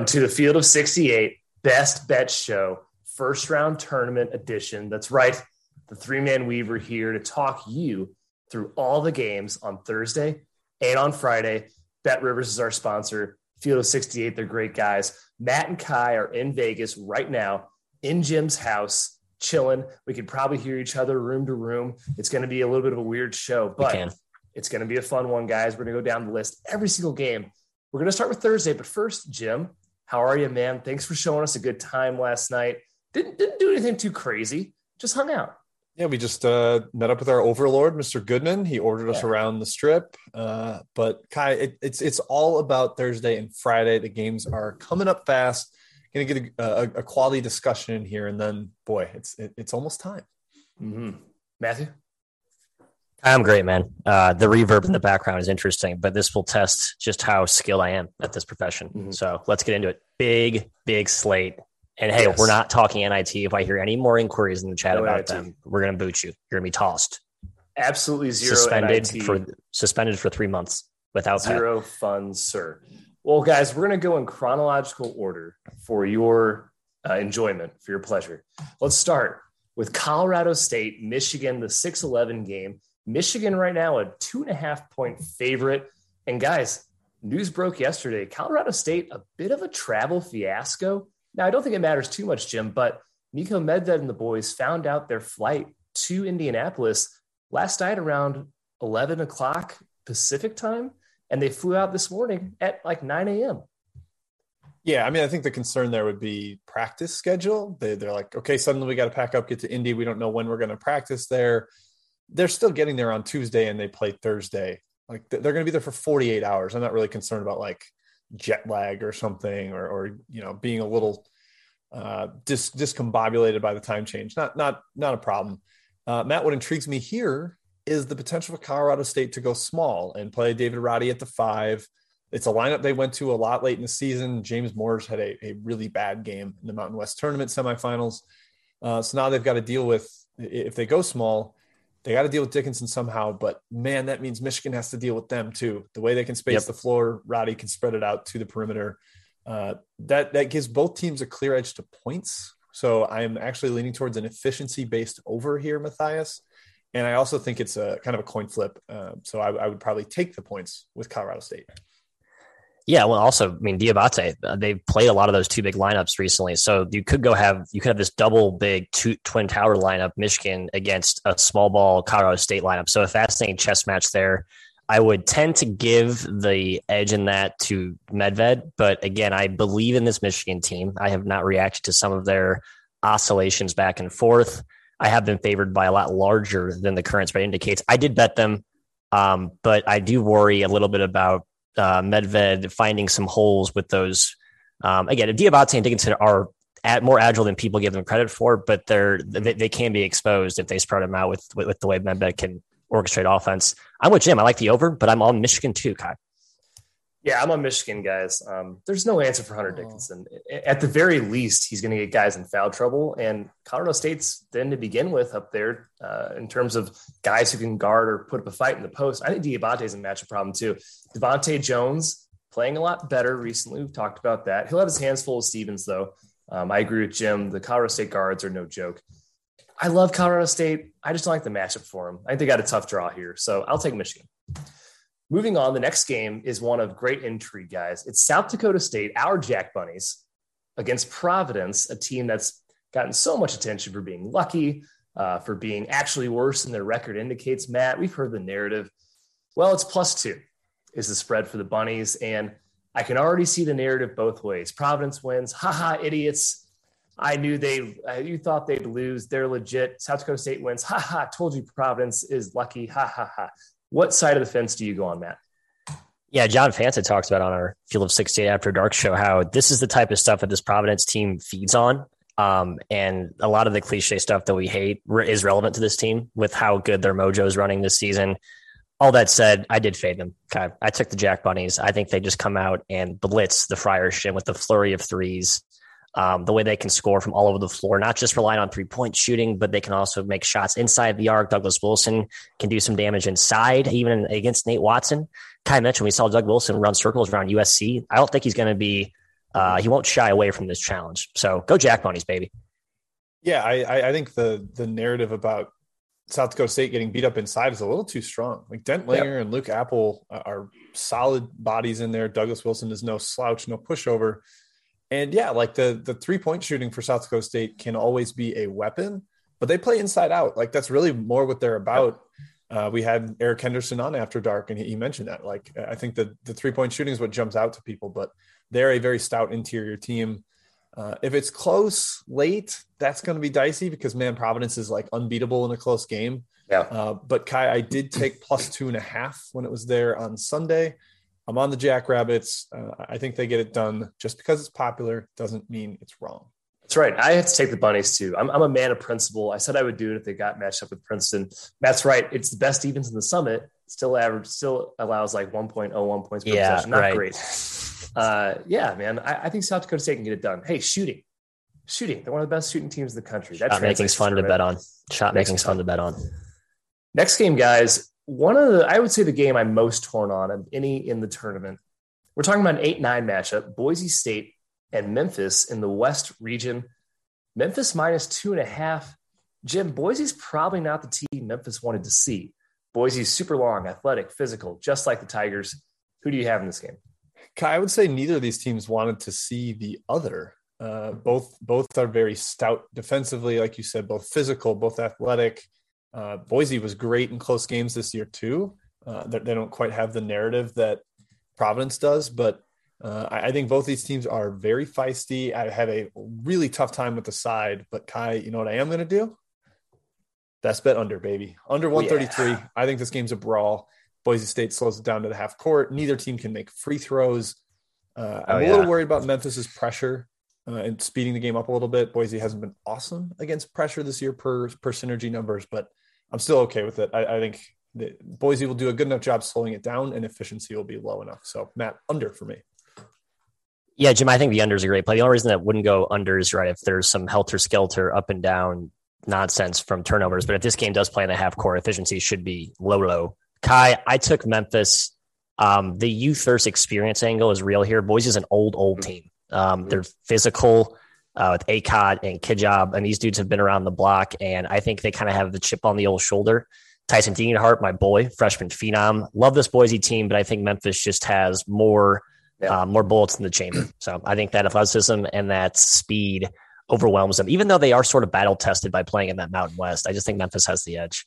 Welcome to the Field of 68 Best Bet Show, first round tournament edition. That's right, the three man weaver here to talk you through all the games on Thursday and on Friday. BetRivers is our sponsor. Field of 68, they're great guys. Matt and Ky are in Vegas right now in Jim's house, chilling. We could probably hear each other room to room. It's going to be a little bit of a weird show, but it's going to be a fun one, guys. We're going to go down the list every single game we're going to start with Thursday, but first, Jim, how are you, man? Thanks for showing us a good time last night. Didn't didn't do anything too crazy. Just hung out. Yeah, we just uh, met up with our overlord, Mr. Goodman. He ordered us around the strip. Uh, but Ky, it, it's it's all about Thursday and Friday. The games are coming up fast. Going to get a, a, a, quality discussion in here, and then boy, it's it, it's almost time. Mm-hmm. Matthew. I'm great, man. Uh, the reverb in the background is interesting, but this will test just how skilled I am at this profession. Mm-hmm. So let's get into it. Big, big slate. And hey, yes. we're not talking NIT. If I hear any more inquiries in the chat no about NIT. them, we're going to boot you. You're going to be tossed. Absolutely zero suspended NIT. for suspended for three months without zero pay. funds, sir. Well, guys, we're going to go in chronological order for your uh, enjoyment, for your pleasure. Let's start with Colorado State, Michigan, the 6 11 game. Michigan right now a two and a half point favorite. And guys, news broke yesterday. Colorado State a bit of a travel fiasco. Now I don't think it matters too much, Jim, but Niko Medved and the boys found out their flight to Indianapolis last night around 11 o'clock Pacific time, and they flew out this morning at like 9 a.m. Yeah, I mean, I think the concern there would be practice schedule. They, they're like, okay, suddenly we got to pack up, get to Indy. We don't know when we're going to practice there they're still getting there on Tuesday and they play Thursday. Like they're going to be there for 48 hours. I'm not really concerned about like jet lag or something, or, or you know, being a little uh, dis- discombobulated by the time change. Not not not a problem. Uh, Matt, what intrigues me here is the potential for Colorado State to go small and play David Roddy at the five. It's a lineup they went to a lot late in the season. James Moore's had a, a really bad game in the Mountain West tournament semifinals. Uh, so now they've got to deal with if they go small they got to deal with Dickinson somehow, but man, that means Michigan has to deal with them too. The way they can space yep. the floor, Roddy can spread it out to the perimeter. Uh, that that gives both teams a clear edge to points. So I'm actually leaning towards an efficiency based over here, Matthias. And I also think it's a kind of a coin flip. Uh, so I, I would probably take the points with Colorado State. Yeah, well, also, I mean, Diabate, uh, they've played a lot of those two big lineups recently. So you could go have you could have this double big two, twin tower lineup, Michigan against a small ball Colorado State lineup. So a fascinating chess match there. I would tend to give the edge in that to Medved, but again, I believe in this Michigan team. I have not reacted to some of their oscillations back and forth. I have been favored by a lot larger than the current spread indicates. I did bet them, um, but I do worry a little bit about uh, Medved finding some holes with those. Um, again, Diabate and Dickinson are at, more agile than people give them credit for, but they're they, they can be exposed if they spread them out with, with, with the way Medved can orchestrate offense. I'm with Jim. I like the over, but I'm on Michigan too, Ky. Yeah, I'm on Michigan, guys. Um, there's no answer for Hunter oh. Dickinson. At the very least, he's going to get guys in foul trouble. And Colorado State's then to begin with up there uh, in terms of guys who can guard or put up a fight in the post. I think Diabate's a matchup problem too. DeVante' Jones playing a lot better recently. We've talked about that. He'll have his hands full of Stevens, though. Um, I agree with Jim. The Colorado State guards are no joke. I love Colorado State. I just don't like the matchup for them. I think they got a tough draw here. So I'll take Michigan. Moving on, the next game is one of great intrigue, guys. It's South Dakota State, our Jack Bunnies, against Providence, a team that's gotten so much attention for being lucky, uh, for being actually worse than their record indicates. Matt, we've heard the narrative. Well, it's plus two is the spread for the Bunnies. And I can already see the narrative both ways. Providence wins. Haha, idiots. I knew they, you thought they'd lose. They're legit. South Dakota State wins. Haha, told you Providence is lucky. Ha ha ha. What side of the fence do you go on, Matt? Yeah, John Fanta talks about on our Field of 68 After Dark show how this is the type of stuff that this Providence team feeds on. Um, and a lot of the cliche stuff that we hate is relevant to this team with how good their mojo is running this season. All that said, I did fade them. Okay. I took the Jack Bunnies. I think they just come out and blitz the Friarship with the flurry of threes um, the way they can score from all over the floor, not just relying on three point shooting, but they can also make shots inside the arc. Douglas Wilson can do some damage inside, even against Nate Watson. Ky mentioned we saw Doug Wilson run circles around USC. I don't think he's going to be uh, he won't shy away from this challenge. So go Jack Bunnies, baby. Yeah, I, I think the the narrative about South Dakota State getting beat up inside is a little too strong. Like Dentlinger yep. and Luke Appel are solid bodies in there. Douglas Wilson is no slouch, no pushover. And yeah, like the the three point shooting for South Dakota State can always be a weapon, but they play inside out. Like that's really more what they're about. Uh, we had Eric Henderson on after dark, and he, he mentioned that. Like I think the the three point shooting is what jumps out to people, but they're a very stout interior team. Uh, if it's close late, that's going to be dicey because man, Providence is like unbeatable in a close game. Yeah. Uh, but Ky, I did take plus two and a half when it was there on Sunday. I'm on the Jackrabbits. Uh, I think they get it done. Just because it's popular doesn't mean it's wrong. That's right. I have to take the bunnies too. I'm, I'm a man of principle. I said I would do it if they got matched up with Princeton. That's right. It's the best evens in the summit. Still average, still allows like 1.01 points per yeah, possession. Not right. great uh, yeah, man, I, I, think South Dakota State can get it done. Hey, shooting, shooting. They're one of the best shooting teams in the country. That's Shot making's fun to bet on. Shot making's fun to bet on. Next game, guys. One of the, I would say the game I'm most torn on of any in the tournament. We're talking about an 8 9 matchup Boise State and Memphis in the West region. Memphis minus two and a half. Jim, Boise's probably not the team Memphis wanted to see. Boise's super long, athletic, physical, just like the Tigers. Who do you have in this game? I would say neither of these teams wanted to see the other. Uh, both both are very stout defensively, like you said, both physical, both athletic. Uh, Boise was great in close games this year too. Uh, they, they, don't quite have the narrative that Providence does, but uh, I, I, think both these teams are very feisty. I had a really tough time with the side, but Ky, you know what I am going to do? Best bet under, baby. Under 133. Yeah. I think this game's a brawl. Boise State slows it down to the half court. Neither team can make free throws. Uh, I'm oh, yeah. a little worried about Memphis's pressure uh, and speeding the game up a little bit. Boise hasn't been awesome against pressure this year per per synergy numbers, but I'm still okay with it. I, I think the Boise will do a good enough job slowing it down, and efficiency will be low enough. So Matt, under for me. Yeah, Jim, I think the under is a great play. The only reason that wouldn't go under is right if there's some helter skelter up and down nonsense from turnovers. But if this game does play in the half court, efficiency should be low, low. Ky, I took Memphis. Um, the youth first experience angle is real here. Boise is an old, old mm-hmm. team. Um, they're physical uh, with Akot and Kigab, and these dudes have been around the block, and I think they kind of have the chip on the old shoulder. Tyson Degenhart, my boy, freshman phenom. Love this Boise team, but I think Memphis just has more yeah. uh, more bullets in the chamber. So I think that athleticism and that speed overwhelms them, even though they are sort of battle tested by playing in that Mountain West. I just think Memphis has the edge.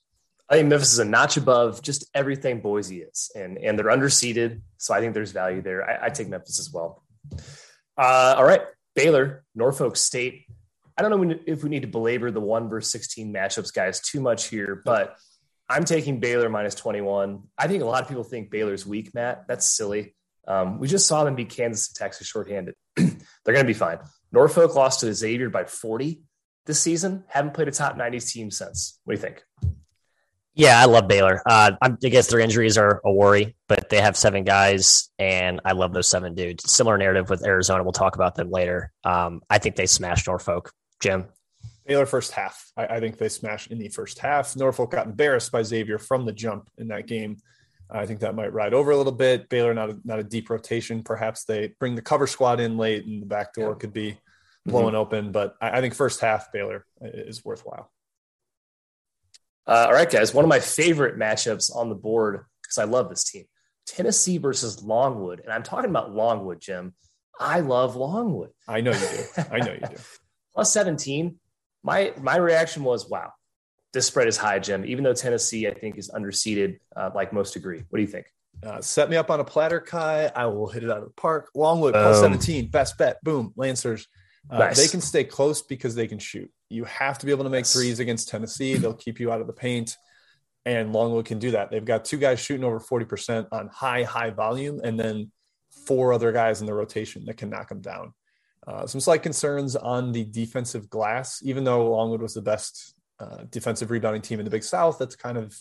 I think Memphis is a notch above just everything Boise is, and and they're underseeded, so I think there's value there. I, I take Memphis as well. Uh, all right, Baylor, Norfolk State. I don't know if we need to belabor the one versus sixteen matchups, guys, too much here, but I'm taking Baylor minus 21. I think a lot of people think Baylor's weak, Matt. That's silly. Um, we just saw them beat Kansas and Texas shorthanded. They're going to be fine. Norfolk lost to Xavier by 40 this season. Haven't played a top 90s team since. What do you think? Yeah, I love Baylor. Uh, I guess their injuries are a worry, but they have seven guys, and I love those seven dudes. Similar narrative with Arizona. We'll talk about them later. Um, I think they smashed Norfolk. Jim. Baylor first half. I, I, think they smashed in the first half. Norfolk got embarrassed by Xavier from the jump in that game. I think that might ride over a little bit. Baylor not a, not a deep rotation. Perhaps they bring the cover squad in late, and the back door yeah. could be blowing mm-hmm. open. But I, I think first half Baylor is worthwhile. Uh, all right, guys. One of my favorite matchups on the board because I love this team Tennessee versus Longwood. And I'm talking about Longwood, Jim. I love Longwood. I know you do. I know you do. Plus 17. My my reaction was, wow, this spread is high, Jim. Even though Tennessee, I think, is underseeded, uh, like most agree. What do you think? Uh, set me up on a platter, Ky. I will hit it out of the park. Longwood plus 17, best bet. Boom, Lancers. Uh, nice. They can stay close because they can shoot. You have to be able to make threes against Tennessee. They'll keep you out of the paint. And Longwood can do that. They've got two guys shooting over 40% on high, high volume, and then four other guys in the rotation that can knock them down. Uh, some slight concerns on the defensive glass, even though Longwood was the best uh, defensive rebounding team in the Big South. That's kind of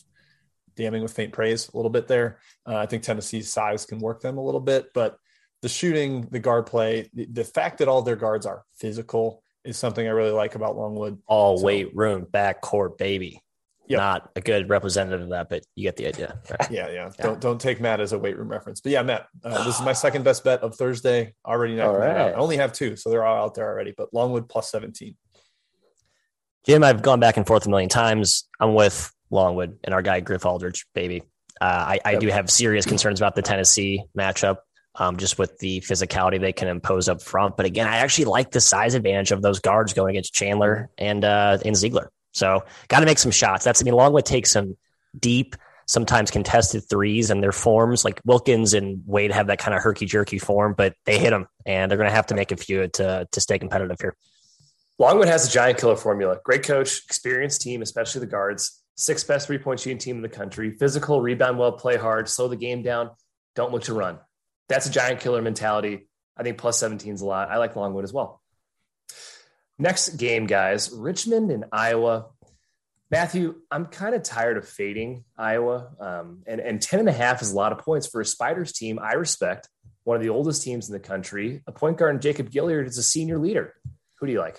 damning with faint praise a little bit there. Uh, I think Tennessee's size can work them a little bit, but the shooting, the guard play, the, the fact that all their guards are physical is something I really like about Longwood. All so, weight room, back court, baby. Yep. Not a good representative of that, but you get the idea. Right? Yeah, yeah, yeah. Don't don't take Matt as a weight room reference. But yeah, Matt, uh, this is my second best bet of Thursday. Already knocked right. I only have two, so they're all out there already. But Longwood plus seventeen. Jim, I've gone back and forth a million times. I'm with Longwood and our guy Griff Aldrich, baby. Uh, I, I do have serious concerns about the Tennessee matchup, um, just with the physicality they can impose up front. But again, I actually like the size advantage of those guards going against Chandler and uh, and Zeigler. So got to make some shots. That's I mean, Longwood takes some deep, sometimes contested threes, and their forms like Wilkins and Wade have that kind of herky jerky form, but they hit them, and they're going to have to make a few to to stay competitive here. Longwood has a giant killer formula. Great coach, experienced team, especially the guards. Sixth best three point shooting team in the country. Physical, rebound well, play hard, slow the game down. Don't look to run. That's a giant killer mentality. I think plus 17 is a lot. I like Longwood as well. Next game, guys Richmond and Iowa. Matthew, I'm kind of tired of fading Iowa. Um, and, and 10 and a half is a lot of points for a Spiders team I respect, one of the oldest teams in the country. A point guard, Jacob Gilyard, is a senior leader. Who do you like?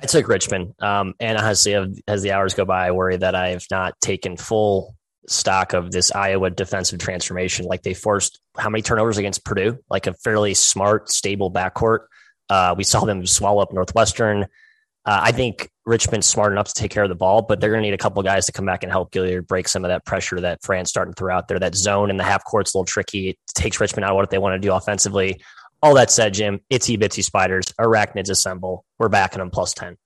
I took Richmond. Um, and honestly, as the hours go by, I worry that I have not taken full stock of this Iowa defensive transformation. Like they forced how many turnovers against Purdue? Like a fairly smart, stable backcourt. Uh, we saw them swallow up Northwestern. Uh, I think Richmond's smart enough to take care of the ball, but they're going to need a couple guys to come back and help Gilyard break some of that pressure that Fran's starting to throw out there. That zone in the half court's a little tricky. It takes Richmond out of what they want to do offensively. All that said, Jim, itsy bitsy spiders, arachnids assemble. We're backing them plus 10.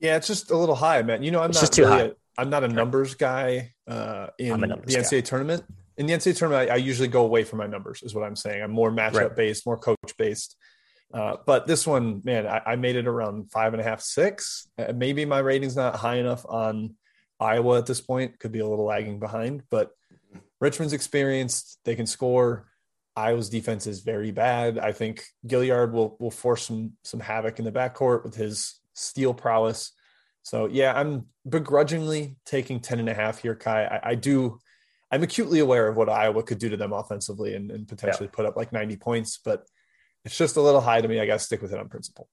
Yeah, it's just a little high, man. You know, I'm it's not really a, I'm not a numbers guy uh, in the NCAA guy. tournament. In the NCAA tournament, I, I, usually go away from my numbers, is what I'm saying. I'm more matchup right. based, more coach based. Uh, but this one, man, I, I, made it around five and a half, six. Uh, maybe my rating's not high enough on Iowa at this point. Could be a little lagging behind, but Richmond's experienced. They can score. Iowa's defense is very bad. I think Gilyard will will force some some havoc in the backcourt with his steal prowess. So yeah, I'm begrudgingly taking 10 and a half here, Ky. I, I do I'm acutely aware of what Iowa could do to them offensively and, and potentially yeah. put up like 90 points, but it's just a little high to me. I got to stick with it on principle.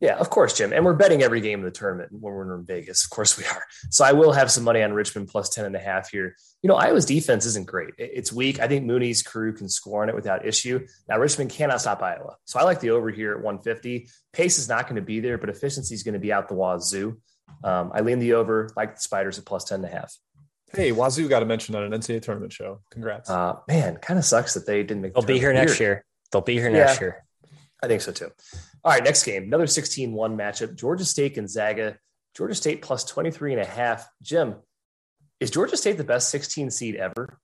Yeah, of course, Jim. And we're betting every game in the tournament when we're in Vegas. Of course we are. So I will have some money on Richmond plus 10 and a half here. You know, Iowa's defense isn't great. It's weak. I think Mooney's crew can score on it without issue. Now, Richmond cannot stop Iowa. So I like the over here at 150. Pace is not going to be there, but efficiency is going to be out the wazoo. Um, I lean the over, like the Spiders at plus 10 and a half. Hey, Wazoo got a mention on an NCAA tournament show. Congrats. Uh, man, kind of sucks that they didn't make They'll be here next year. They'll be here next yeah. year. I think so too. All right, next game, another 16 1 matchup. Georgia State Gonzaga. Georgia State plus 23 and a half. Jim, is Georgia State the best 16 seed ever?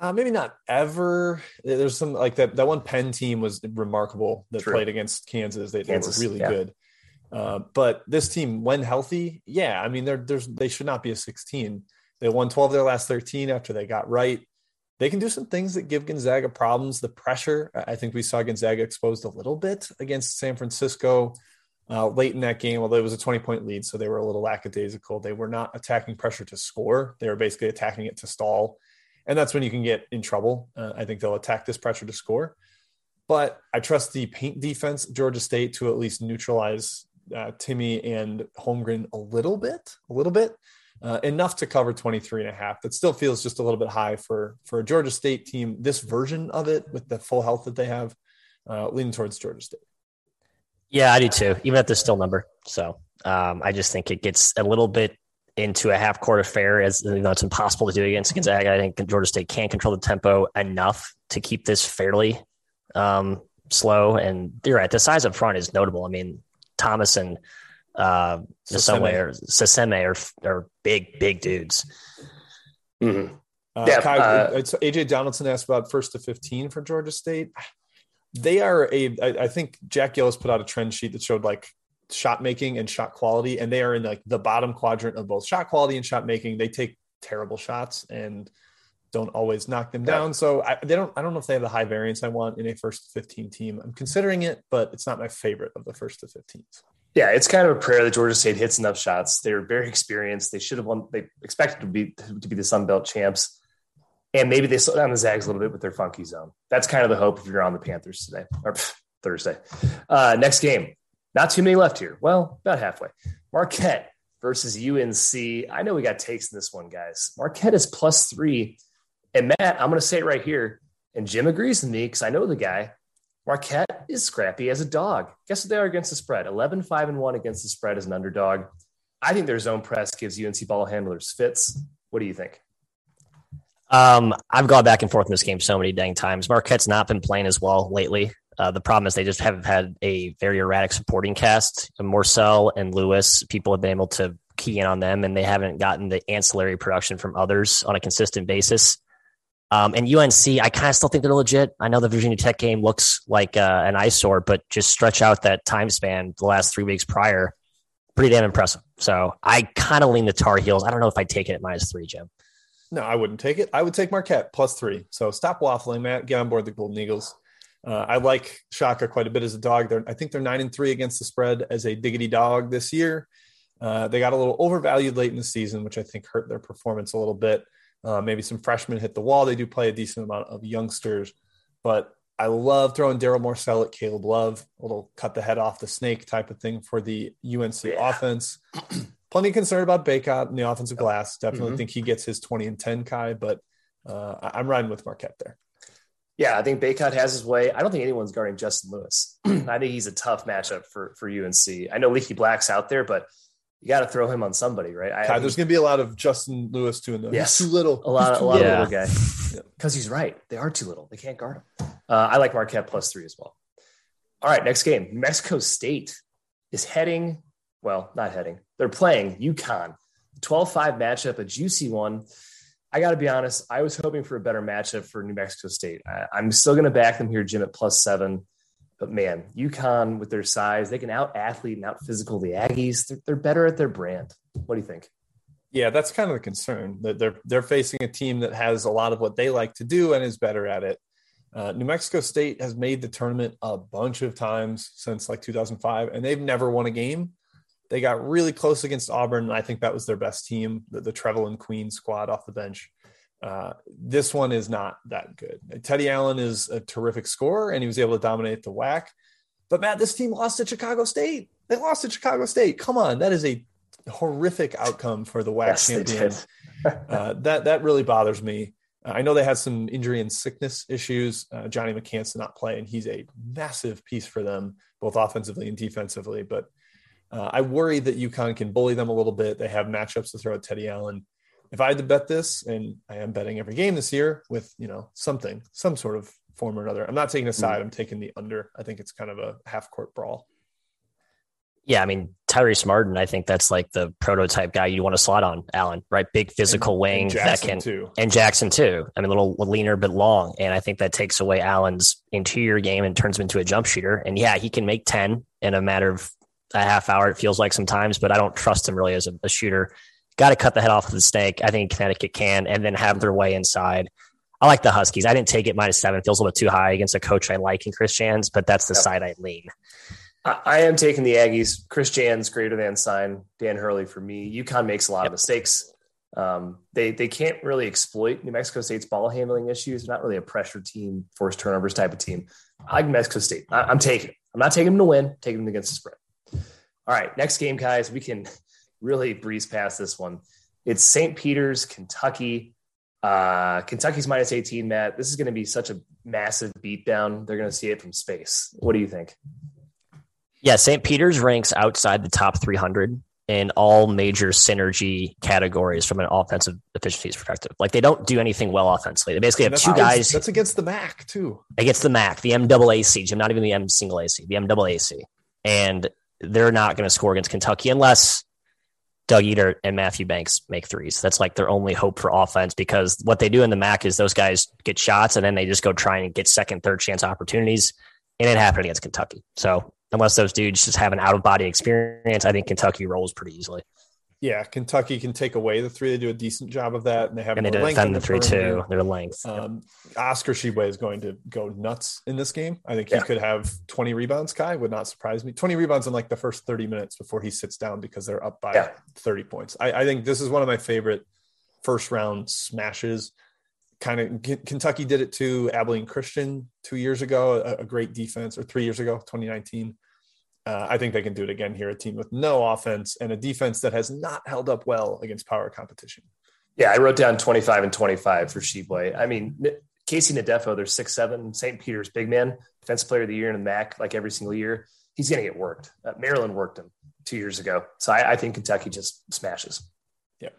Uh, maybe not ever. There's some like that. That one Penn team was remarkable that True. played against Kansas. They, Kansas, they were really yeah. good. Uh, but this team, when healthy, yeah, I mean, they're, there's they should not be a 16. They won 12 of their last 13 after they got right they can do some things that give Gonzaga problems. The pressure, I think we saw Gonzaga exposed a little bit against San Francisco uh, late in that game, although it was a 20 point lead. So they were a little lackadaisical. They were not attacking pressure to score, they were basically attacking it to stall. And that's when you can get in trouble. Uh, I think they'll attack this pressure to score. But I trust the paint defense, Georgia State, to at least neutralize uh, Timme and Holmgren a little bit, a little bit uh, enough to cover 23 and a half. That still feels just a little bit high for, for a Georgia State team. This version of it with the full health that they have, uh, leaning towards Georgia State. Yeah, I do too, even at the still number. So um, I just think it gets a little bit into a half court affair as you know, it's impossible to do against Gonzaga. I think Georgia State can't control the tempo enough to keep this fairly um, slow. And you're right, the size up front is notable. I mean, Thomas and uh, Saseme or Saseme are, are big, big dudes. Mm-hmm. Uh, yeah, Ky, uh, AJ Donaldson asked about first to 15 for Georgia State. They are a, I, I think Jack Gillis put out a trend sheet that showed like shot making and shot quality, and they are in like the bottom quadrant of both shot quality and shot making. They take terrible shots and don't always knock them down. So I, they don't. I don't know if they have the high variance I want in a first to 15 team. I'm considering it, but it's not my favorite of the first to 15s yeah, it's kind of a prayer that Georgia State hits enough shots. They're very experienced. They should have won. They expected to be to be the Sun Belt champs, and maybe they slow down the Zags a little bit with their funky zone. That's kind of the hope if you're on the Panthers today or pff, Thursday. Uh, next game, not too many left here. Well, about halfway. Marquette versus UNC. I know we got takes in this one, guys. Marquette is plus three. And Matt, I'm going to say it right here. And Jim agrees with me because I know the guy. Marquette is scrappy as a dog. Guess what they are against the spread? 11, 5, and 1 against the spread as an underdog. I think their zone press gives UNC ball handlers fits. What do you think? Um, I've gone back and forth in this game so many dang times. Marquette's not been playing as well lately. Uh, the problem is they just have had a very erratic supporting cast. Morsell and Lewis, people have been able to key in on them, and they haven't gotten the ancillary production from others on a consistent basis. Um, and UNC, I kind of still think they're legit. I know the Virginia Tech game looks like uh, an eyesore, but just stretch out that time span the last three weeks prior, pretty damn impressive. So I kind of lean the Tar Heels. I don't know if I take it at minus three, Jim. No, I wouldn't take it. I would take Marquette plus three. So stop waffling, Matt. Get on board the Golden Eagles. Uh, I like Shaka quite a bit as a dog. They're, I think they're nine and three against the spread as a diggity dog this year. Uh, they got a little overvalued late in the season, which I think hurt their performance a little bit. Uh, maybe some freshmen hit the wall. They do play a decent amount of youngsters, but I love throwing Daryl Morsell at Caleb Love, a little cut the head off the snake type of thing for the UNC yeah. offense. Plenty concerned about Bacot in the offensive glass. Definitely mm-hmm. think he gets his 20 and 10, Ky, but uh, I'm riding with Marquette there. Yeah, I think Bacot has his way. I don't think anyone's guarding Justin Lewis. I think he's a tough matchup for for UNC. I know Leaky Black's out there, but you got to throw him on somebody, right? I, Ky, there's going to be a lot of Justin Lewis too in the yes, he's too little. A lot, a lot of little guy. Because he's right, they are too little. They can't guard him. Uh, I like Marquette plus three as well. All right, next game. Mexico State is heading. Well, not heading. They're playing UConn. 12-5 matchup, a juicy one. I got to be honest, I was hoping for a better matchup for New Mexico State. I, am still going to back them here, Jim, at plus seven. But man, UConn with their size, they can out athlete and out physical the Aggies. They're, they're better at their brand. What do you think? Yeah, that's kind of the concern that they're they're facing a team that has a lot of what they like to do and is better at it. Uh, New Mexico State has made the tournament a bunch of times since like 2005, and they've never won a game. They got really close against Auburn, and I think that was their best team, the, the Trevelin Queen squad off the bench. Uh, this one is not that good. Teddy Allen is a terrific scorer, and he was able to dominate the WAC. But Matt, this team lost to Chicago State. They lost to Chicago State. Come on, that is a horrific outcome for the WAC yes, champions. uh, that that really bothers me. I know they had some injury and sickness issues. Uh, Johnny McCants did not play, and he's a massive piece for them, both offensively and defensively. But uh, I worry that UConn can bully them a little bit. They have matchups to throw at Teddy Allen. If I had to bet this, and I am betting every game this year with you know something, some sort of form or another. I'm not taking a hmm. side. I'm taking the under. I think it's kind of a half court brawl. Yeah, I mean Tyrese Martin. I think that's like the prototype guy you want to slot on Allen, right? Big physical and, wing and that can, too. and Jackson too. I mean, a little leaner but long, and I think that takes away Allen's interior game and turns him into a jump shooter. And yeah, he can make ten in a matter of a half hour. It feels like sometimes, but I don't trust him really as a, a shooter. Got to cut the head off of the snake. I think Connecticut can, and then have their way inside. I like the Huskies. I didn't take it minus seven. It feels a little bit too high against a coach I like in Chris Jans, but that's the yep. side I lean. I, I am taking the Aggies. Chris Jans greater than sign. Dan Hurley for me. UConn makes a lot yep. of mistakes. Um, they they can't really exploit New Mexico State's ball handling issues. They're not really a pressure team, forced turnovers type of team. I like Mexico State. I, am taking. I'm not taking them to win. Taking them against the spread. All right, next game, guys. We can really breeze past this one. It's St. Peter's, Kentucky. Uh, Kentucky's minus 18, Matt. This is going to be such a massive beatdown. They're going to see it from space. What do you think? Yeah, St. Peter's ranks outside the top 300 in all major synergy categories from an offensive efficiency perspective. Like they don't do anything well offensively. They basically have two guys. That's against the MAC too. Against the MAC, the MAAC, not even the M single AC, the MAAC. And they're not going to score against Kentucky unless Doug Edert and Matthew Banks make threes. That's like their only hope for offense because what they do in the MAC is those guys get shots and then they just go try and get second, third chance opportunities. And it happened against Kentucky. So unless those dudes just have an out of body experience, I think Kentucky rolls pretty easily. Yeah, Kentucky can take away the three. They do a decent job of that, and they have and they defend the, the three too. Their length. Um, Oscar Tshiebwe is going to go nuts in this game. I think he yeah. could have 20 rebounds. Ky would not surprise me. 20 rebounds in like the first 30 minutes before he sits down because they're up by yeah. 30 points. I, I think this is one of my favorite first round smashes. Kind of Kentucky did it to Abilene Christian two years ago, a, a great defense, or three years ago, 2019 Uh, I think they can do it again here. A team with no offense and a defense that has not held up well against power competition. Yeah, I wrote down 25 and 25 for Tshiebwe. I mean, KC Ndefo, they're six seven, St. Peter's big man, defense player of the year in the MAC, like every single year. He's going to get worked. Uh, Maryland worked him two years ago. So I, I think Kentucky just smashes. Yeah.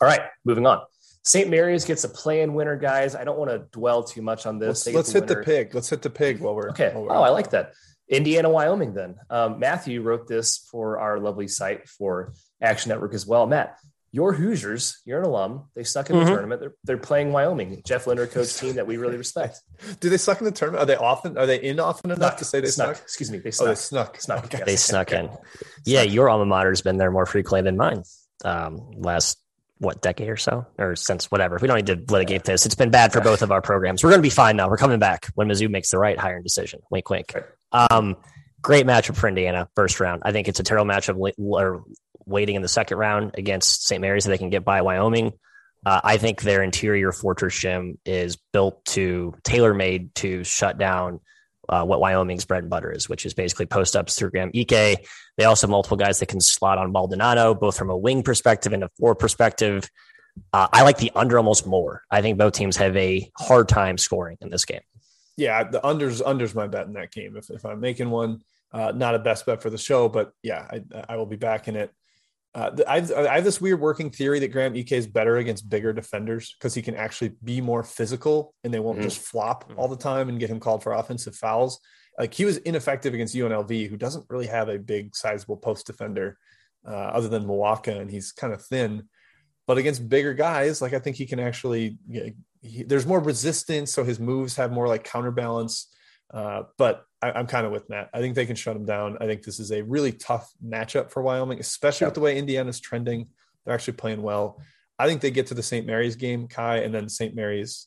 All right, moving on. St. Mary's gets a play-in winner, guys. I don't want to dwell too much on this. Let's, let's the hit the pig. Let's hit the pig while we're okay. While we're oh, I like that. Indiana, Wyoming. Then um, Matthew wrote this for our lovely site for Action Network as well. Matt, your Hoosiers, you're an alum. They suck in the mm-hmm. tournament. They're, they're playing Wyoming. Jeff Linder coach team that we really respect. Do they suck in the tournament? Are they often? Are they in often enough to say they snuck? snuck? Excuse me. They snuck. Oh, they snuck. Snuck. Okay. Yes. They snuck in. Yeah, your alma mater's been there more frequently than mine. Um, last what decade or so, or since whatever. We don't need to litigate this. It's been bad for both of our programs. We're going to be fine now. We're coming back when Mizzou makes the right hiring decision. Wink, wink. Um, great matchup for Indiana, first round. I think it's a terrible matchup or waiting in the second round against St. Mary's so they can get by Wyoming. Uh, I think their interior fortress gym is built to tailor made to shut down uh, what Wyoming's bread and butter is, which is basically post ups through Graham Ike. They also have multiple guys that can slot on Maldonado, both from a wing perspective and a four perspective. Uh, I like the under almost more. I think both teams have a hard time scoring in this game. Yeah, the unders unders my bet in that game. If if I'm making one, uh, not a best bet for the show, but yeah, I, I will be back in it. Uh, I've, I have this weird working theory that Graham Ike is better against bigger defenders because he can actually be more physical and they won't mm-hmm. just flop mm-hmm. all the time and get him called for offensive fouls. Like he was ineffective against UNLV, who doesn't really have a big, sizable post defender uh, other than Mwaka, and he's kind of thin. But against bigger guys, like I think he can actually, you know, he, there's more resistance, so his moves have more like counterbalance. Uh, but I, am kind of with Matt. I think they can shut him down. I think this is a really tough matchup for Wyoming, especially yep. with the way Indiana's trending. They're actually playing well. I think they get to the St. Mary's game, Kai, and then St. Mary's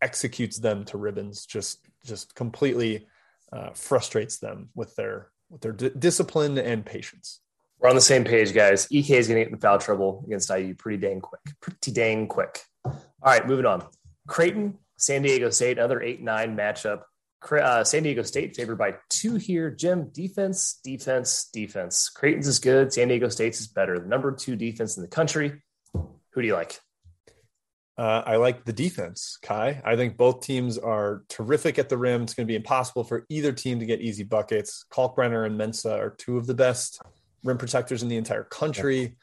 executes them to ribbons. Just just completely uh, frustrates them with their with their d- discipline and patience. We're on the same page, guys. EK is going to get in foul trouble against IU pretty dang quick. Pretty dang quick. All right, moving on. Creighton, San Diego State, another 8 9 matchup. Uh, San Diego State favored by two here. Jim, defense, defense, defense. Creighton's is good. San Diego State's is better. The number two defense in the country. Who do you like? Uh, I like the defense, Ky. I think both teams are terrific at the rim. It's going to be impossible for either team to get easy buckets. Kalkbrenner and Mensah are two of the best rim protectors in the entire country.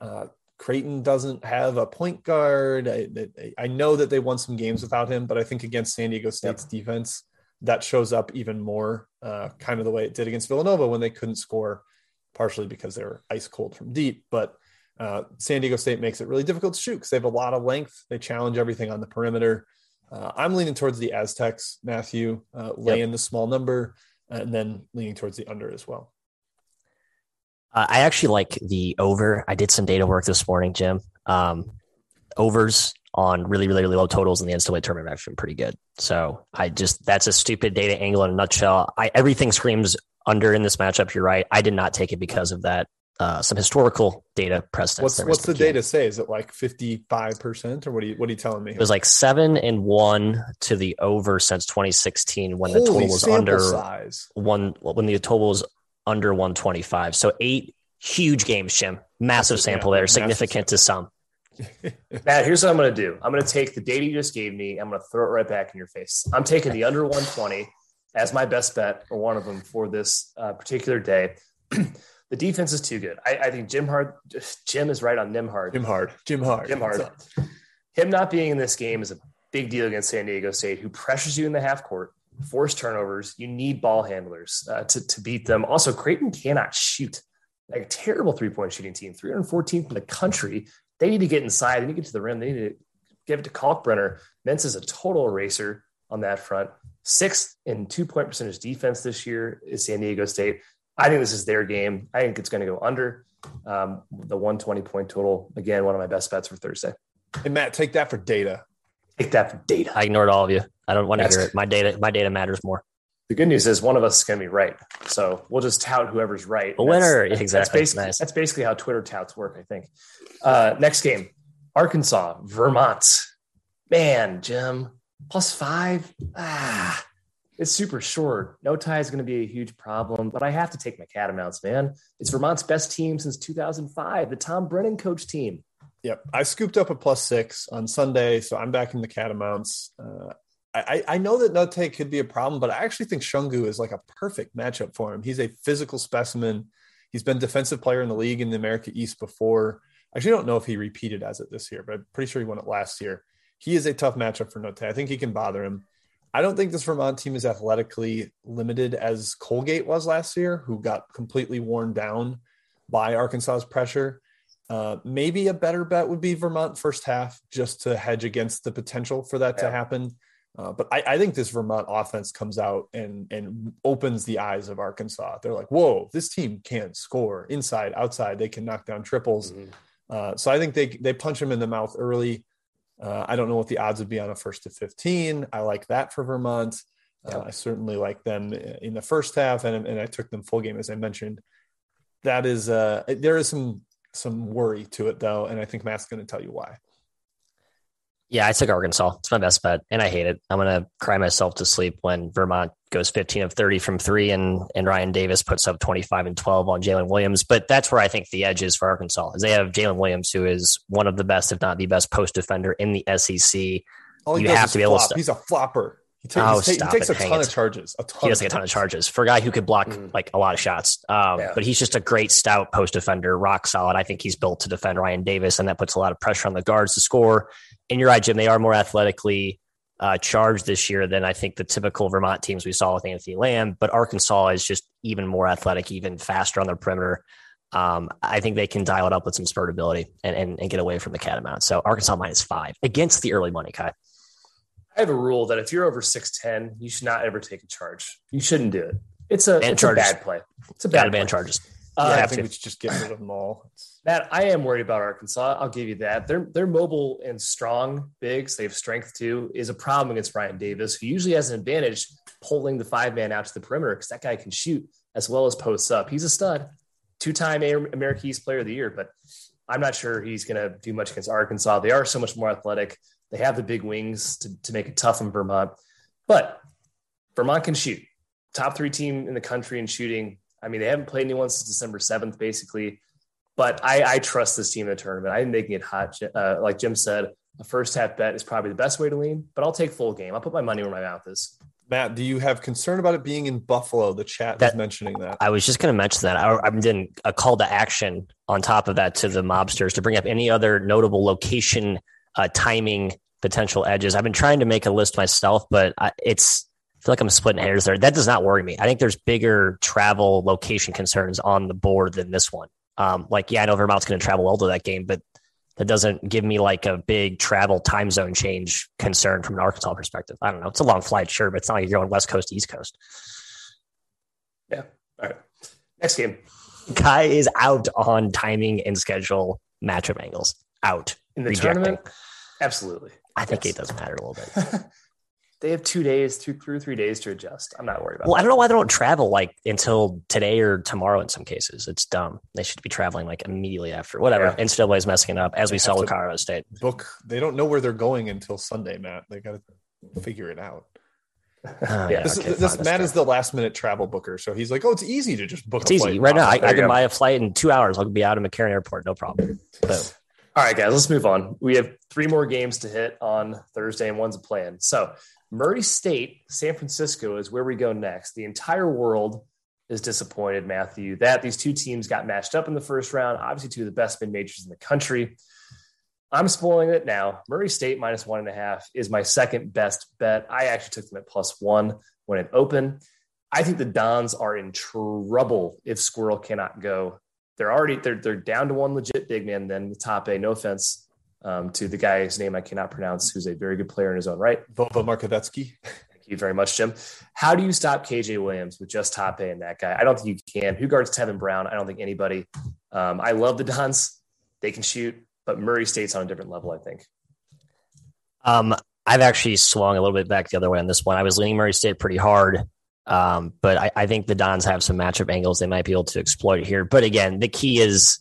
Uh, Creighton doesn't have a point guard. I, I, know that they won some games without him, but I think against San Diego State's yep. defense, that shows up even more, uh, kind of the way it did against Villanova when they couldn't score, partially because they were ice cold from deep. But uh, San Diego State makes it really difficult to shoot because they have a lot of length. They challenge everything on the perimeter. Uh, I'm leaning towards the Aztecs, Matthew, uh, laying yep. the small number, and then leaning towards the under as well. Uh, I actually like the over. I did some data work this morning, Jim. Um, overs on really, really, really low totals in the NCAA tournament have been pretty good. So I just that's a stupid data angle in a nutshell. I everything screams under in this matchup. You're right. I did not take it because of that. Uh, some historical data precedents. What's, what's the data say? Is it like 55 percent, or what are you what are you telling me? It was like seven and one to the over since 2016 when Holy the total was under size. one when the total was under 125. So eight huge games, Jim. Massive sample yeah, there, significant to some. Matt, here's what I'm going to do. I'm going to take the data you just gave me. I'm going to throw it right back in your face. I'm taking the under 120 as my best bet or one of them for this uh, particular day. the defense is too good. I, I, think Nembhard, Jim is right on Nembhard. Jim Hard. Nembhard. Jim Hard. Him not being in this game is a big deal against San Diego State, who pressures you in the half court, force turnovers. You need ball handlers uh, to, to beat them. Also, Creighton cannot shoot. Like a terrible three point shooting team, 314th in the country. They need to get inside. They need to get to the rim. They need to give it to Kalkbrenner. Mens is a total eraser on that front. Sixth in two point percentage defense this year is San Diego State. I think this is their game. I think it's going to go under um, the 120 point total. Again, one of my best bets for Thursday. And Matt, take that for data. Take that data. I ignored all of you. I don't want to hear it. My data, my data matters more. The good news is one of us is going to be right. So we'll just tout whoever's right. A winner. That's, exactly. That's basically, nice. that's basically how Twitter touts work, I think. Uh, next game, Arkansas, Vermont. Man, Jim, plus five. Ah, It's super short. Notae is going to be a huge problem, but I have to take my Catamounts, man. It's Vermont's best team since 2005, the Tom Brennan coach team. Yep. I scooped up a plus six on Sunday, so I'm back in the Catamounts. Uh, I, I know that Notae could be a problem, but I actually think Shungu is like a perfect matchup for him. He's a physical specimen. He's been defensive player in the league in the America East before. I actually don't know if he repeated as it this year, but I'm pretty sure he won it last year. He is a tough matchup for Notae. I think he can bother him. I don't think this Vermont team is athletically limited as Colgate was last year, who got completely worn down by Arkansas's pressure. Uh, maybe a better bet would be Vermont first half just to hedge against the potential for that yeah. to happen. Uh, but I, I, think this Vermont offense comes out and and opens the eyes of Arkansas. They're like, "Whoa, this team can't score inside, outside. They can knock down triples." Mm-hmm. Uh, so I think they they punch him in the mouth early. Uh, I don't know what the odds would be on a first to fifteen. I like that for Vermont. Uh, yep. I certainly like them in the first half, and and I took them full game as I mentioned. That is, uh, there is some some worry to it though, and I think Matt's going to tell you why. Yeah, I took Arkansas. It's my best bet, and I hate it. I'm going to cry myself to sleep when Vermont goes 15 of 30 from three, and and Ryan Davis puts up 25 and 12 on Jaylin Williams. But that's where I think the edge is for Arkansas, is they have Jaylin Williams, who is one of the best, if not the best, post defender in the SEC. All you have to be flop. able to. He's a flopper. He, ta- oh, he, he takes it. a ton of charges. A ton he does take a ton of charges for a guy who could block mm. like a lot of shots. Um, yeah. But he's just a great stout post defender, rock solid. I think he's built to defend Ryan Davis, and that puts a lot of pressure on the guards to score. And you're right, Jim. They are more athletically uh, charged this year than I think the typical Vermont teams we saw with Anthony Lamb. But Arkansas is just even more athletic, even faster on their perimeter. Um, I think they can dial it up with some spurt ability and, and, and get away from the catamount. So Arkansas minus five against the early money, Ky. I have a rule that if you're over 6'10, you should not ever take a charge. You shouldn't do it. It's a, it's a bad play. It's a bad ban charges. Uh, yeah, I think to. we should just get rid of them all. Matt, I am worried about Arkansas. I'll give you that. They're they're mobile and strong bigs. They have strength too. Is a problem against Ryan Davis, who usually has an advantage pulling the five man out to the perimeter because that guy can shoot as well as posts up. He's a stud, two time American East Player of the Year, but I'm not sure he's going to do much against Arkansas. They are so much more athletic. They have the big wings to, to make it tough in Vermont, but Vermont can shoot. Top three team in the country in shooting. I mean, they haven't played anyone since December 7th, basically. But I, I trust this team in the tournament. I'm making it hot. Uh, like Jim said, a first half bet is probably the best way to lean, but I'll take full game. I'll put my money where my mouth is. Matt, do you have concern about it being in Buffalo? The chat that, is mentioning that. I was just going to mention that. I, I'm doing a call to action on top of that to the mobsters to bring up any other notable location, uh, timing, potential edges. I've been trying to make a list myself, but I, it's I feel like I'm splitting hairs there. That does not worry me. I think there's bigger travel location concerns on the board than this one. Um, like, yeah, I know Vermont's going to travel well to that game, but that doesn't give me like a big travel time zone change concern from an Arkansas perspective. I don't know. It's a long flight, sure, but it's not like you're going West Coast to East Coast. Yeah. All right. Next game. Ky is out on timing and schedule matchup angles. Out. In the Rejecting. tournament? Absolutely. I think it does matter a little bit. they have two days, two through three days to adjust. I'm not worried about. Well, that. I don't know why they don't travel like until today or tomorrow. In some cases, it's dumb. They should be traveling like immediately after. Whatever. Yeah. NCAA is messing it up as they we saw with Colorado State. Book. They don't know where they're going until Sunday, Matt. They got to figure it out. Uh, yeah, this, okay, this Matt is the last minute travel booker, so he's like, "Oh, it's easy to just book." It's easy right now. I, I can buy a flight in two hours. I'll be out of McCarran Airport, no problem. So. All right, guys, let's move on. We have three more games to hit on Thursday, and one's a plan. So, Murray State, San Francisco is where we go next. The entire world is disappointed, Matthew, that these two teams got matched up in the first round. Obviously, two of the best mid majors in the country. I'm spoiling it now. Murray State minus one and a half is my second best bet. I actually took them at plus one when it opened. I think the Dons are in trouble if Squirrel cannot go they're already they're they're down to one legit big man then with Tape. No offense um, to the guy's name I cannot pronounce, who's a very good player in his own right. Vova Markovetsky. Thank you very much, Jim. How do you stop KJ Williams with just Tape and that guy? I don't think you can. Who guards Tevin Brown? I don't think anybody. Um, I love the Dons. They can shoot, but Murray State's on a different level, I think. Um, I've actually swung a little bit back the other way on this one. I was leaning Murray State pretty hard. Um, but I, I, think the Dons have some matchup angles they might be able to exploit here. But again, the key is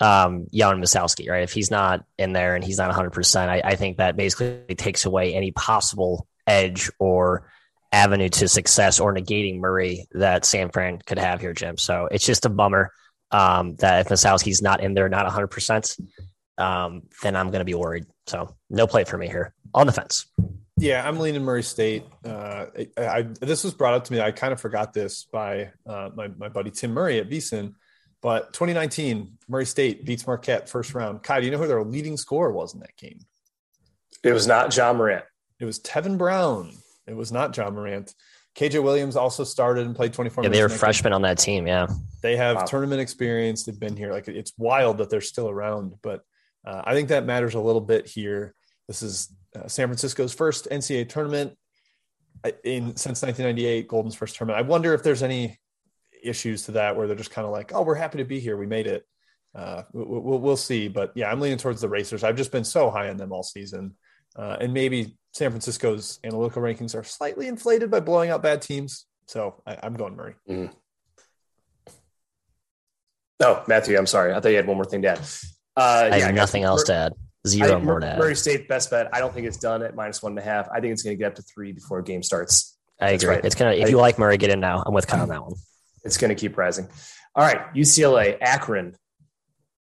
um, Jan Massalski, right? If he's not in there and he's not 100%, I, I think that basically takes away any possible edge or avenue to success or negating Murray that San Fran could have here, Jim. So it's just a bummer um, that if Massalski's not in there, not 100%, um, then I'm going to be worried. So no play for me here on the fence. Yeah, I'm leaning Murray State. Uh, I, I, this was brought up to me. I kind of forgot this by uh, my, my buddy Tim Murray at VSiN. But 2019, Murray State beats Marquette first round. Ky, do you know who their leading scorer was in that game? It was not Ja Morant. It was Tevin Brown. It was not Ja Morant. KJ Williams also started and played 24 yeah, they were freshmen on that team. Yeah. They have wow. tournament experience. They've been here. Like it's wild that they're still around, but uh, I think that matters a little bit here. This is uh, San Francisco's first NCAA tournament uh, in since 1998, Golden's first tournament. I wonder if there's any issues to that where they're just kind of like, oh, we're happy to be here. We made it. Uh, we'll, we'll, see. But yeah, I'm leaning towards the Racers. I've just been so high on them all season. Uh, and maybe San Francisco's analytical rankings are slightly inflated by blowing out bad teams. So I, am going Murray. Mm. Oh, Matthew, I'm sorry. I thought you had one more thing to add. Uh, I yeah, have nothing else to add. Zero more to add. Murray State best bet. I don't think it's done at minus one and a half. I think it's going to get up to three before a game starts. I That's agree. Right. It's gonna. If I, you like Murray, get in now. I'm with Kyle on that one. It's going to keep rising. All right, UCLA, Akron.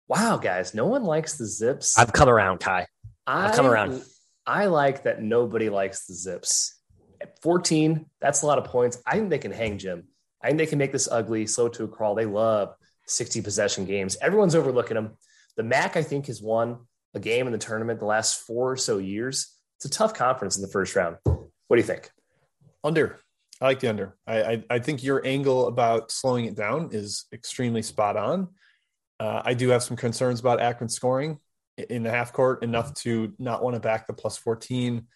Wow, guys, no one likes the Zips. I've come around, Ky. I've I, come around. I like that nobody likes the Zips. At 14, that's a lot of points. I think they can hang Jim. I think they can make this ugly, slow to a crawl. They love 60 possession games. Everyone's overlooking them. The MAC, I think, has won a game in the tournament the last four or so years. It's a tough conference in the first round. What do you think? Under. I like the under. I, I, I think your angle about slowing it down is extremely spot on. Uh, I do have some concerns about Akron scoring in the half court enough to not want to back the plus 14.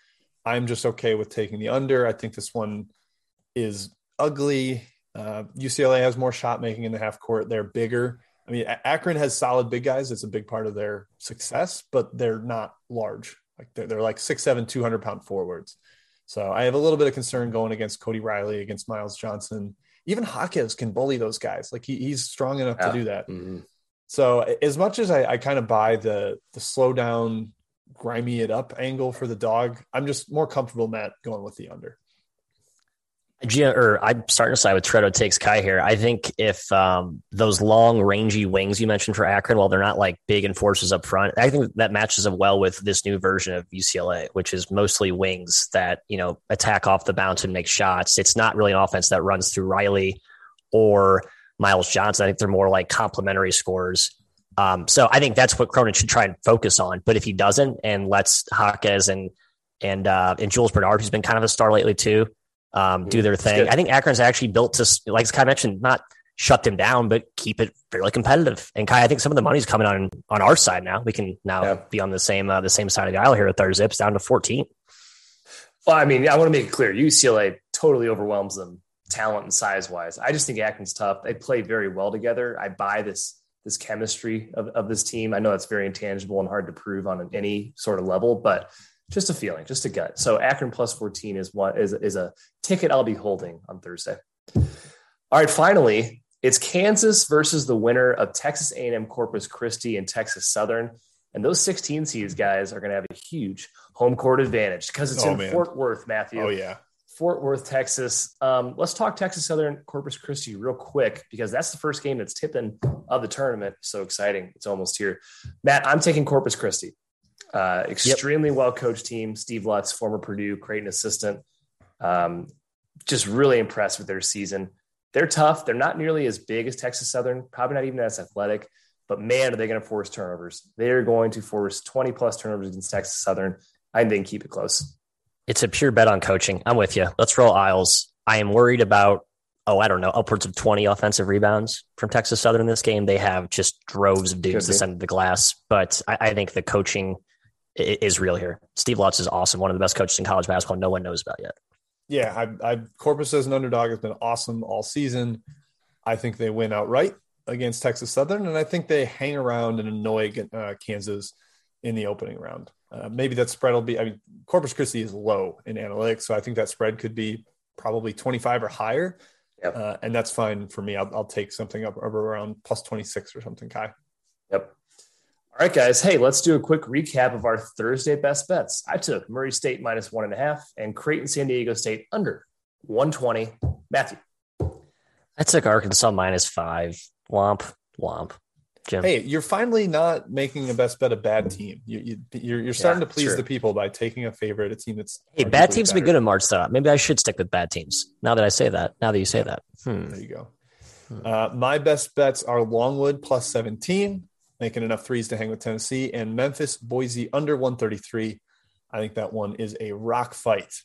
I'm just okay with taking the under. I think this one is ugly. Uh, UCLA has more shot making in the half court. They're bigger. I mean, Akron has solid big guys. It's a big part of their success, but they're not large. Like they're, they're like six, seven, 200 pound forwards. So I have a little bit of concern going against Cody Riley, against Myles Johnson. Even Jaquez can bully those guys. Like he, he's strong enough yeah. to do that. Mm-hmm. So as much as I, I kind of buy the the slow down, grimy it up angle for the dog, I'm just more comfortable, Matt, going with the under. Gia, or I'm starting to side with Tredo takes Ky here. I think if um, those long, rangy wings you mentioned for Akron, while they're not like big enforcers up front, I think that matches up well with this new version of UCLA, which is mostly wings that you know attack off the bounce and make shots. It's not really an offense that runs through Riley or Myles Johnson. I think they're more like complementary scores. Um, so I think that's what Cronin should try and focus on. But if he doesn't and lets Jaquez and and uh, and Jules Bernard, who's been kind of a star lately too, um, do their thing, I think Akron's actually built to, like Ky mentioned, not shut them down, but keep it fairly competitive. And Ky, I think some of the money's coming on on our side now. We can now yeah. be on the same uh, the same side of the aisle here with our zips down to fourteen. Well, I mean, I want to make it clear: UCLA totally overwhelms them talent and size wise. I just think Akron's tough. They play very well together. I buy this this chemistry of, of this team. I know it's very intangible and hard to prove on any sort of level, but just a feeling, just a gut. So Akron plus 14 is what is, is a ticket I'll be holding on Thursday. All right, finally, it's Kansas versus the winner of Texas A&M Corpus Christi and Texas Southern. And those 16 seeds guys are going to have a huge home court advantage because it's oh, in man. Fort Worth, Matthew. Oh yeah. Fort Worth, Texas. Um, let's talk Texas Southern Corpus Christi real quick because that's the first game that's tipping of the tournament. So exciting. It's almost here. Matt, I'm taking Corpus Christi. Uh, extremely yep. well coached team. Steve Lutz, former Purdue Creighton assistant. Um, just really impressed with their season. They're tough. They're not nearly as big as Texas Southern, probably not even as athletic, but man, are they going to force turnovers? They're going to force 20 plus turnovers against Texas Southern. I think they keep it close. It's a pure bet on coaching. I'm with you. Let's roll Isles. I am worried about, oh, I don't know, upwards of 20 offensive rebounds from Texas Southern in this game. They have just droves of dudes descended the glass, but I, I, think the coaching is real here. Steve Lutz is awesome, one of the best coaches in college basketball no one knows about yet. Yeah, I, I Corpus as an underdog has been awesome all season. I think they win outright against Texas Southern, and I think they hang around and annoy uh, Kansas in the opening round. Uh, maybe that spread will be. I mean, Corpus Christi is low in analytics, so I think that spread could be probably 25 or higher, yep. uh, and that's fine for me. I'll, I'll take something up around plus 26 or something, Ky. Yep. All right, guys. Hey, let's do a quick recap of our Thursday best bets. I took Murray State minus one and a half and Creighton San Diego State under 120. Matthew. I took Arkansas minus five. Womp, womp. Jim. Hey, you're finally not making a best bet a bad team. You, you, you're, you're starting yeah, to please true. the people by taking a favorite, a team that's. Hey, bad teams better. been good in March, though. Maybe I should stick with bad teams. Now that I say that, now that you say that. Hmm. There you go. Hmm. Uh, my best bets are Longwood plus 17, making enough threes to hang with Tennessee, and Memphis, Boise under 133. I think that one is a rock fight.